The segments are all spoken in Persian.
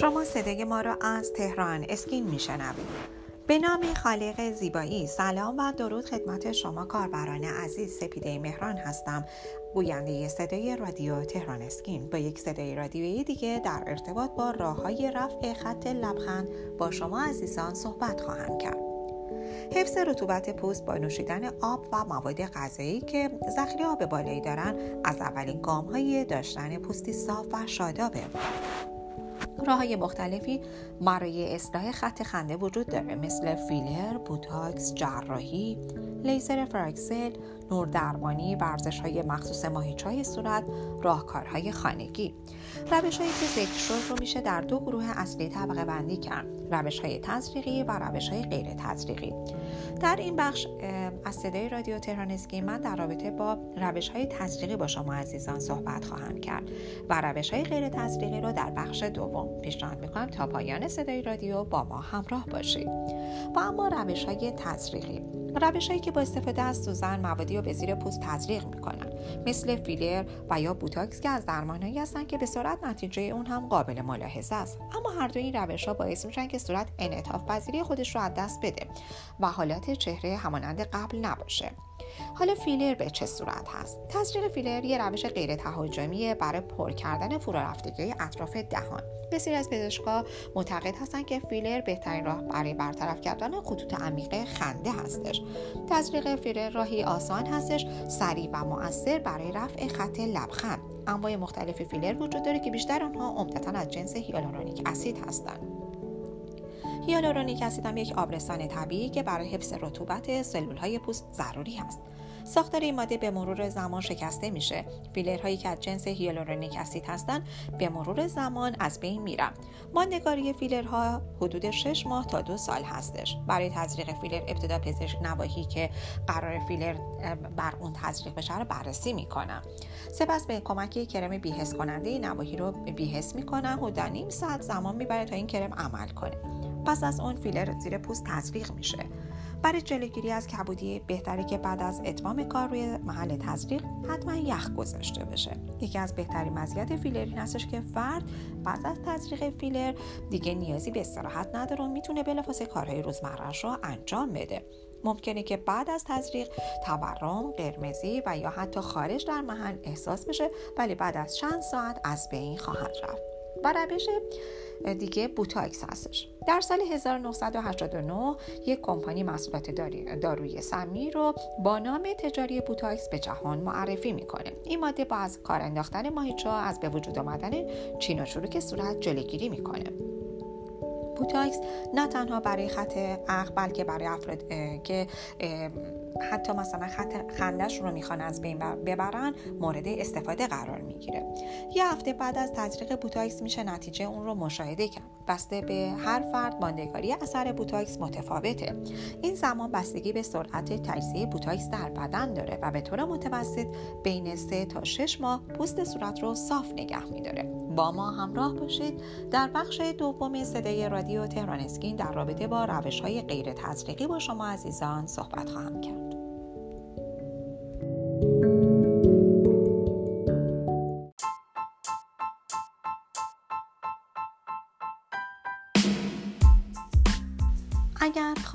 شما صدای ما را از تهران اسکین میشنوید. به نام خالق زیبایی سلام و درود خدمت شما کاربران عزیز سپیده مهران هستم. گوینده صدای رادیو تهران اسکین با یک صدای رادیویی دیگه در ارتباط با راه های رفع خط لبخند با شما عزیزان صحبت خواهم کرد. حفظ رطوبت پوست با نوشیدن آب و مواد غذایی که ذخیره آب بالایی دارن از اولین گام های داشتن پوستی صاف و شادابه. راه های مختلفی برای اصلاح خط خنده وجود داره مثل فیلر، بوتاکس، جراحی، لیزر Fraxel، نور درمانی، ورزش های مخصوص ماهیچای صورت، راهکارهای خانگی. روش هایی که ذکر شد رو میشه در دو گروه اصلی طبقه بندی کرد. روش های تزریقی و روش های غیر تزریقی. در این بخش از صدای رادیو تهران اسکین من در رابطه با روش های تزریقی با شما عزیزان صحبت خواهم کرد و روش های غیر تزریقی رو در بخش دوم پیشنهاد می‌کنم تا پایان صدای رادیو با ما همراه باشید. و اما روش های تزریقی. روش هایی که با استفاده از سوزن موادی رو به زیر پوست تزریق می‌کنن. مثل فیلر و یا بوتاکس که از درمانهایی هستند که به صورت نتیجه اون هم قابل ملاحظه است. اما هر دو این روش ها باعث میشن که صورت انعطاف پذیری خودش رو از دست بده و حالات چهره همانند قبل نباشه. حالا فیلر به چه صورت هست؟ تزریق فیلر یه روش غیر تهاجمیه برای پر کردن فرو رفتگی اطراف دهان. بسیاری از پزشکها معتقد هستند که فیلر بهترین راه برای برطرف کردن خطوط عمیق خنده هستش. تزریق فیلر راهی آسان هستش سریع و مؤثر برای رفع خط لبخند. انواع مختلف فیلر وجود داره که بیشتر آنها عمدتا از جنس هیالورونیک اسید هستند. هیالورونیک اسید هم یک آبرسان طبیعی که برای حفظ رطوبت سلول های پوست ضروری است ساختار این ماده به مرور زمان شکسته میشه. فیلرهایی که از جنس هیالورونیک اسید هستند به مرور زمان از بین میرن. ماندگاری فیلرها حدود 6 ماه تا دو سال هستش. برای تزریق فیلر ابتدا پزشک نواحی که قرار فیلر بر اون تزریق بشه رو بررسی می‌کنم سپس به کمک کرم بیهس کننده نواحی رو بیهس می‌کنم و در نیم ساعت زمان می‌بره تا این کرم عمل کنه. پس از اون فیلر زیر پوست تزریق میشه. برای جلوگیری از کبودی بهتره که بعد از اتمام کار روی محل تزریق حتما یخ گذاشته بشه. یکی از بهترین مزیت فیلر این هستش که فرد بعد از تزریق فیلر دیگه نیازی به استراحت نداره و می‌تونه بلافاصله کارهای روزمرهش رو انجام بده. ممکنه که بعد از تزریق تورم، قرمزی و یا حتی خارج در محل احساس بشه ولی بعد از چند ساعت از بین خواهد رفت. و روش دیگه بوتاکس هستش. در سال 1989 یک کمپانی محصولات دارویی سمی رو با نام تجاری بوتاکس به جهان معرفی می‌کنه. این ماده با از کار انداختن ماهیچه از به وجود آمدن چین و چروک صورت جلوگیری می‌کنه. بوتاکس نه تنها برای خط اخم بلکه برای افراد که حتی مثلا خط خندش رو می‌خوان از بین ببرن مورد استفاده قرار می‌گیره. یه هفته بعد از تزریق بوتاکس میشه نتیجه اون رو مشاهده کرد. بسته به هر فرد ماندگاری اثر بوتاکس متفاوته. این زمان بستگی به سرعت تجزیه بوتاکس در بدن داره و به طور متوسط بین 3 تا 6 ماه پوست صورت رو صاف نگه میداره. با ما همراه باشید. در بخش دوم صدای رادیو تهران اسکین در رابطه با روش های غیر تزریقی با شما عزیزان صحبت خواهم کرد.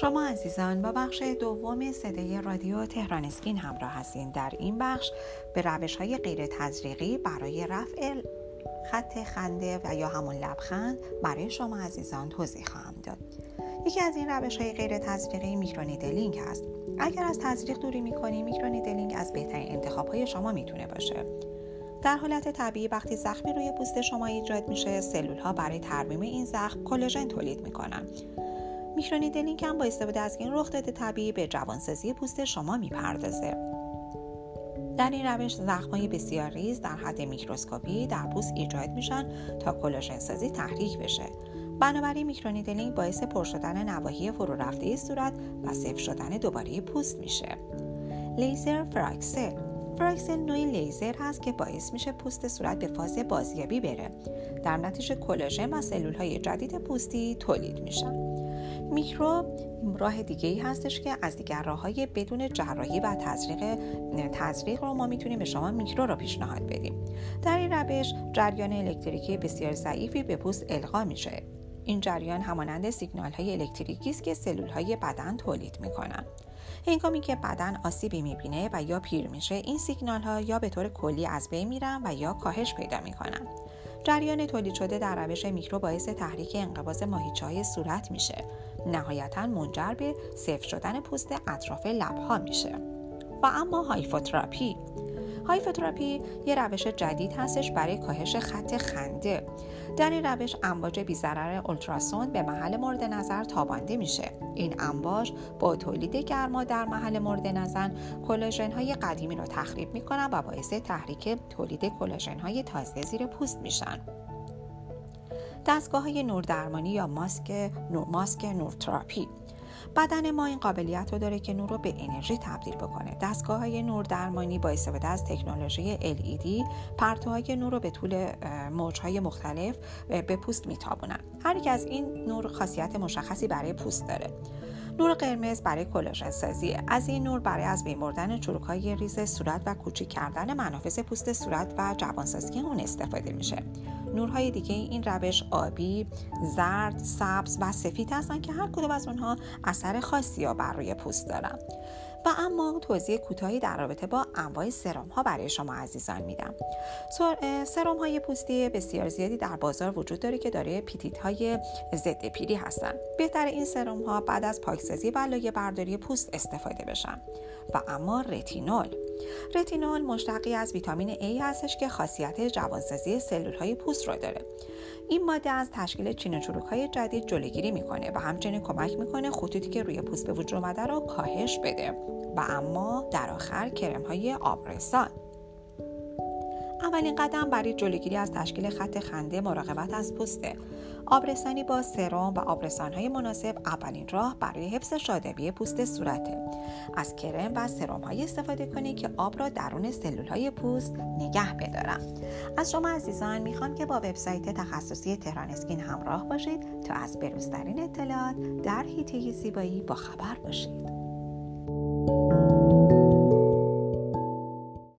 شما عزیزان با بخش دوم صدای رادیو تهران اسکین همراه هستین. در این بخش به روش های غیر تزریقی برای رفع خط خنده و یا همون لبخند برای شما عزیزان توضیح خواهم داد. یکی از این روش های غیر تزریقی microneedling هست. اگر از تزریق دوری می‌کنی microneedling از بهترین انتخاب های شما می‌تونه باشه. در حالت طبیعی وقتی زخمی روی پوست شما ایجاد میشه سلول ها برای ترمیم این زخم کلاژن تولید می‌کنن. microneedling هم با استفاده از این رخداد طبیعی به جوانسازی پوست شما می‌پردازه. در این روش زخمهای بسیار ریز در حد میکروسکوپی در پوست ایجاد میشن تا کلاژن سازی تحریک بشه. بنابراین microneedling باعث پر شدن نواحی فرو رفته صورت و سفت شدن دوباره پوست میشه. لیزر Fraxel Fraxel نوعی لیزر هست که باعث میشه پوست صورت به فاز بازیابی بره. در نتیجه کلاژن و سلول های جدید پوستی تولید میشن. میکرو راه دیگه ای هستش که از دیگر راه های بدون جراحی و تزریق تزریق رو ما می‌تونیم به شما میکرو رو پیشنهاد بدیم. در این روش جریان الکتریکی بسیار ضعیفی به پوست القا میشه. این جریان همانند سیگنال های الکتریکی است که سلول های بدن تولید می‌کنن. هنگامی که بدن آسیبی می‌بینه و یا پیر میشه این سیگنال ها یا به طور کلی از بین میرن و یا کاهش پیدا می‌کنن. جریان تولید شده در روش میکرو باعث تحریک انقباض ماهیچه های صورت میشه. نهایتا منجر به سفت شدن پوست اطراف لبها میشه. و اما HIFU therapy HIFU therapy یه روش جدید هستش برای کاهش خط خنده. در این روش امواج بیضرر ultrasound به محل مورد نظر تابانده میشه. این امواج با تولید گرما در محل مورد نظر کلاژن های قدیمی رو تخریب می‌کنن و باعث تحریک تولید کلاژن های تازه زیر پوست میشن. دستگاه های نوردرمانی یا ماسک نور ماسک نورتراپی. بدن ما این قابلیت رو داره که نور رو به انرژی تبدیل بکنه. دستگاه های نور درمانی با استفاده از تکنولوژی LED پرتوهای نور رو به طول موجهای مختلف به پوست میتابونن. هر یک از این نور خاصیت مشخصی برای پوست داره. نور قرمز برای کلاژن سازی. از این نور برای از بین بردن چروک های ریز صورت و کوچیک کردن منافذ پوست صورت و جوانسازی اون استفاده میشه. نورهای دیگه این روش آبی، زرد، سبز و سفید هستن که هر کدوم از اونها اثر خاصی ها بر روی پوست دارن. و اما توضیح کوتاهی در رابطه با انواع سرم ها برای شما عزیزان میدم. سرم های پوستی بسیار زیادی در بازار وجود داره که داره پیتیت های ضد پیری هستن. بهتر این سرم ها بعد از پاکسازی و لایه برداری پوست استفاده بشن. و اما رتینول. رتینول مشتقی از ویتامین A هستش که خاصیت جوانسازی سلول های پوست رو داره. این ماده از تشکیل چین چروک های جدید جلوگیری می‌کنه و همچنین کمک می‌کنه خطوطی که روی پوست به وجود اومده رو کاهش بده. و اما در آخر کرم های آبرسان. اولین قدم برای جلوگیری از تشکیل خط خنده مراقبت از پوسته آبرسانی با سرم و های مناسب اولین راه برای حفظ شادبی پوست صورته. از کرم و سرم های استفاده کنید که آب را درون سلول های پوست نگه بدارم. از شما عزیزان می‌خوام که با وبسایت تخصصی تهران اسکین همراه باشید تا از بروزترین اطلاعات در حیطه زیبایی با خبر باشید.